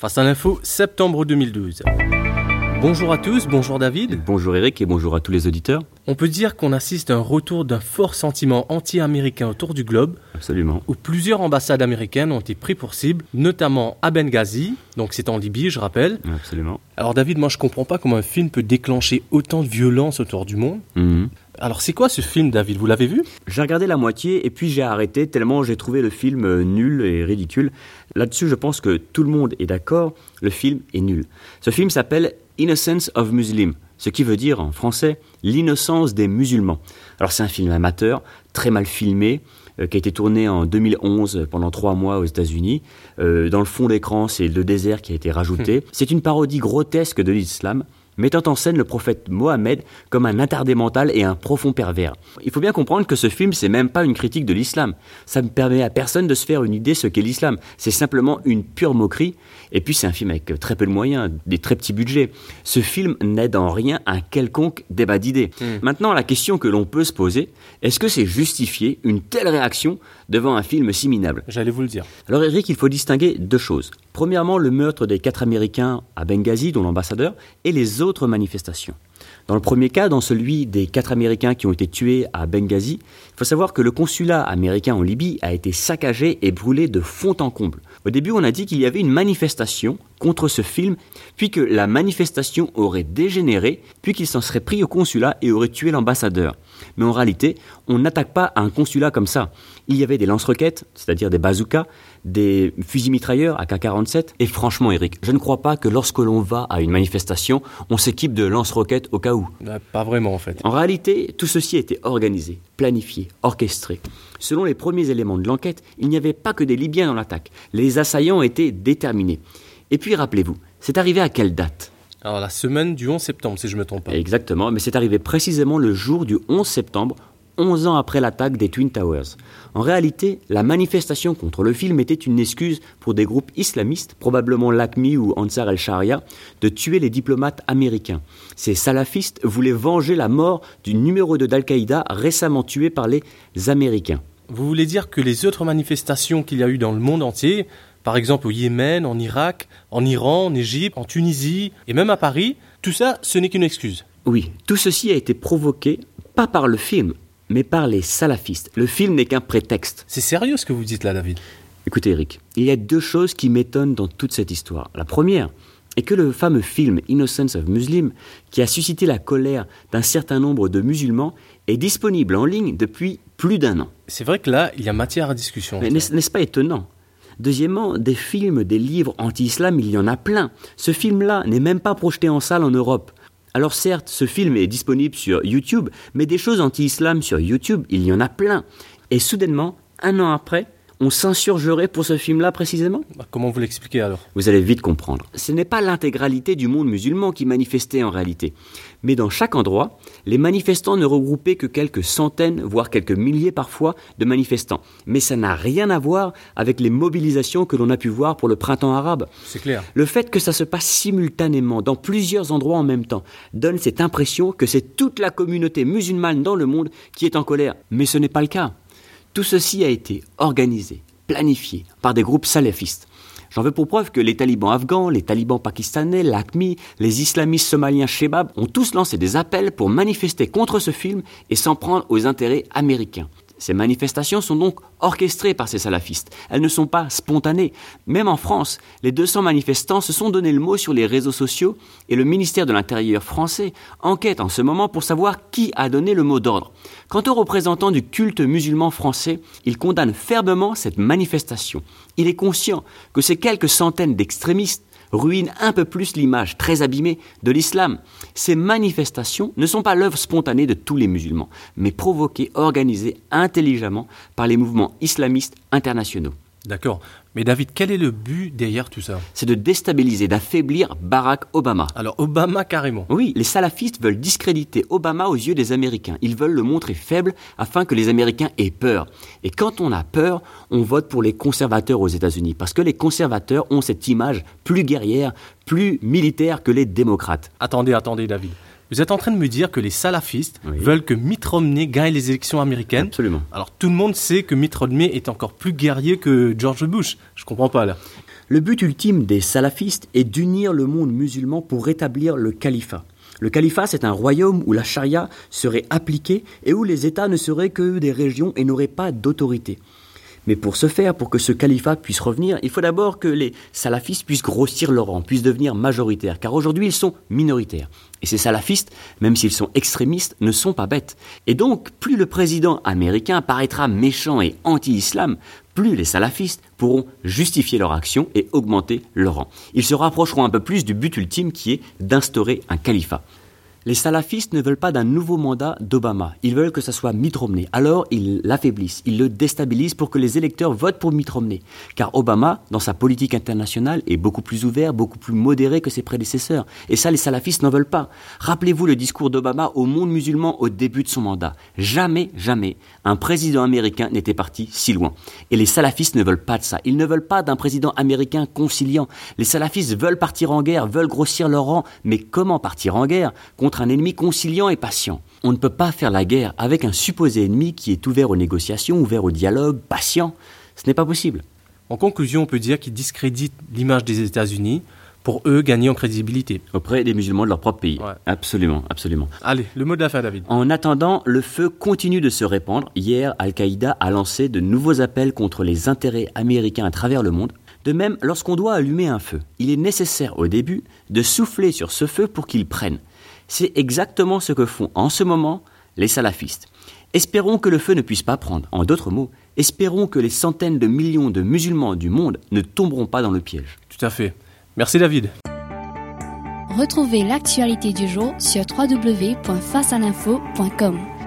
Face à l'info, septembre 2012. Bonjour à tous, bonjour David. Bonjour Eric et bonjour à tous les auditeurs. On peut dire qu'on assiste à un retour d'un fort sentiment anti-américain autour du globe. Absolument. Où plusieurs ambassades américaines ont été pris pour cible, notamment à Benghazi, donc c'est en Libye, je rappelle. Absolument. Alors David, moi je comprends pas comment un film peut déclencher autant de violence autour du monde. Mhm. Alors c'est quoi ce film David? Vous l'avez vu? J'ai regardé la moitié et puis j'ai arrêté tellement j'ai trouvé le film euh, nul et ridicule. Là-dessus, je pense que tout le monde est d'accord, le film est nul. Ce film s'appelle Innocence of Muslims, ce qui veut dire en français l'innocence des musulmans. Alors c'est un film amateur, très mal filmé, euh, qui a été tourné en 2011 pendant trois mois aux États-Unis. Euh, dans le fond d'écran, c'est le désert qui a été rajouté. C'est une parodie grotesque de l'islam mettant en scène le prophète Mohammed comme un attardé mental et un profond pervers. Il faut bien comprendre que ce film, c'est même pas une critique de l'islam. Ça ne permet à personne de se faire une idée ce qu'est l'islam. C'est simplement une pure moquerie. Et puis, c'est un film avec très peu de moyens, des très petits budgets. Ce film n'aide en rien un quelconque débat d'idées. Maintenant, la question que l'on peut se poser, est-ce que c'est justifié une telle réaction devant un film si minable? J'allais vous le dire. Alors Eric, il faut distinguer deux choses. Premièrement, le meurtre des quatre Américains à Benghazi, dont l'ambassadeur, et les autres manifestations. Dans le premier cas, dans celui des quatre Américains qui ont été tués à Benghazi, il faut savoir que le consulat américain en Libye a été saccagé et brûlé de fond en comble. Au début, on a dit qu'il y avait une manifestation contre ce film, puis que la manifestation aurait dégénéré, puis qu'il s'en serait pris au consulat et aurait tué l'ambassadeur. Mais en réalité, on n'attaque pas un consulat comme ça. Il y avait des lance-roquettes, c'est-à-dire des bazookas, des fusils mitrailleurs AK-47. Et franchement, Eric, je ne crois pas que lorsque l'on va à une manifestation, on s'équipe de lance-roquettes au cas où. Ouais, Pas vraiment en fait. En réalité, tout ceci été organisé, planifié, orchestré. Selon les premiers éléments de l'enquête, il n'y avait pas que des Libyens dans l'attaque. Les assaillants étaient déterminés. Et puis rappelez-vous, c'est arrivé à quelle date? Alors la semaine du 11 septembre, si je me trompe pas. Exactement, mais c'est arrivé précisément le jour du 11 septembre, 11 ans après l'attaque des Twin Towers. En réalité, la manifestation contre le film était une excuse pour des groupes islamistes, probablement l'ACMI ou Ansar el-Sharia, de tuer les diplomates américains. Ces salafistes voulaient venger la mort du numéro 2 d'Al-Qaïda récemment tué par les Américains. Vous voulez dire que les autres manifestations qu'il y a eu dans le monde entier, par exemple au Yémen, en Irak, en Iran, en Égypte, en Tunisie et même à Paris, tout ça, ce n'est qu'une excuse. Oui, tout ceci a été provoqué pas par le film, mais par les salafistes. Le film n'est qu'un prétexte. C'est sérieux ce que vous dites là, David Écoutez Eric, il y a deux choses qui m'étonnent dans toute cette histoire. La première est que le fameux film Innocence of Muslim, qui a suscité la colère d'un certain nombre de musulmans, est disponible en ligne depuis plus d'un an. C'est vrai que là, il y a matière à discussion. Mais n'est-ce pas étonnant? Deuxièmement, des films, des livres anti-islam, il y en a plein. Ce film-là n'est même pas projeté en salle en Europe. Alors certes, ce film est disponible sur YouTube, mais des choses anti-islam sur YouTube, il y en a plein. Et soudainement, un an après, on s'insurgerait pour ce film-là précisément? Bah, Comment vous l'expliquez alors? Vous allez vite comprendre. Ce n'est pas l'intégralité du monde musulman qui manifestait en réalité. Mais dans chaque endroit, les manifestants ne regroupaient que quelques centaines, voire quelques milliers parfois, de manifestants. Mais ça n'a rien à voir avec les mobilisations que l'on a pu voir pour le printemps arabe. C'est clair. Le fait que ça se passe simultanément dans plusieurs endroits en même temps donne cette impression que c'est toute la communauté musulmane dans le monde qui est en colère. Mais ce n'est pas le cas. Tout ceci a été organisé, planifié par des groupes salafistes. J'en veux pour preuve que les talibans afghans, les talibans pakistanais, l'ACMI, les islamistes somaliens Shebab ont tous lancé des appels pour manifester contre ce film et s'en prendre aux intérêts américains. Ces manifestations sont donc orchestrées par ces salafistes. Elles ne sont pas spontanées. Même en France, les 200 manifestants se sont donné le mot sur les réseaux sociaux et le ministère de l'Intérieur français enquête en ce moment pour savoir qui a donné le mot d'ordre. Quant aux représentants du culte musulman français, il condamne fermement cette manifestation. Il est conscient que ces quelques centaines d'extrémistes ruinent un peu plus l'image très abîmée de l'islam. Ces manifestations ne sont pas l'œuvre spontanée de tous les musulmans, mais provoquées, organisées intelligemment par les mouvements islamistes internationaux. D'accord. Mais David, quel est le but derrière tout ça C'est de déstabiliser, d'affaiblir Barack Obama. Alors Obama carrément. Oui, les salafistes veulent discréditer Obama aux yeux des Américains. Ils veulent le montrer faible afin que les Américains aient peur. Et quand on a peur, on vote pour les conservateurs aux États-Unis. Parce que les conservateurs ont cette image plus guerrière, plus militaire que les démocrates. Attendez, attendez David. Vous êtes en train de me dire que les salafistes Oui. veulent que Mitt Romney gagne les élections américaines Absolument. Alors tout le monde sait que Mitt Romney est encore plus guerrier que George Bush. Je comprends pas là. Le but ultime des salafistes est d'unir le monde musulman pour rétablir le califat. Le califat, c'est un royaume où la charia serait appliquée et où les États ne seraient que des régions et n'auraient pas d'autorité. Mais pour ce faire, pour que ce califat puisse revenir, il faut d'abord que les salafistes puissent grossir leur rang, puissent devenir majoritaires, car aujourd'hui ils sont minoritaires. Et ces salafistes, même s'ils sont extrémistes, ne sont pas bêtes. Et donc, plus le président américain paraîtra méchant et anti-islam, plus les salafistes pourront justifier leur action et augmenter leur rang. Ils se rapprocheront un peu plus du but ultime qui est d'instaurer un califat. Les salafistes ne veulent pas d'un nouveau mandat d'Obama. Ils veulent que ça soit Mitt Romney. Alors ils l'affaiblissent, ils le déstabilisent pour que les électeurs votent pour Mitt Romney. Car Obama, dans sa politique internationale, est beaucoup plus ouvert, beaucoup plus modéré que ses prédécesseurs. Et ça, les salafistes n'en veulent pas. Rappelez-vous le discours d'Obama au monde musulman au début de son mandat. Jamais, jamais, un président américain n'était parti si loin. Et les salafistes ne veulent pas de ça. Ils ne veulent pas d'un président américain conciliant. Les salafistes veulent partir en guerre, veulent grossir leur rang. Mais comment partir en guerre contre un ennemi conciliant et patient. On ne peut pas faire la guerre avec un supposé ennemi qui est ouvert aux négociations, ouvert au dialogue, patient. Ce n'est pas possible. En conclusion, on peut dire qu'ils discréditent l'image des États-Unis pour eux gagner en crédibilité. Auprès des musulmans de leur propre pays. Absolument, absolument. Allez, le mot de la fin, David. En attendant, le feu continue de se répandre. Hier, Al-Qaïda a lancé de nouveaux appels contre les intérêts américains à travers le monde. De même, lorsqu'on doit allumer un feu, il est nécessaire au début de souffler sur ce feu pour qu'il prenne. C'est exactement ce que font en ce moment les salafistes. Espérons que le feu ne puisse pas prendre. En d'autres mots, espérons que les centaines de millions de musulmans du monde ne tomberont pas dans le piège. Tout à fait. Merci David. Retrouvez l'actualité du jour sur www.facealinfo.com.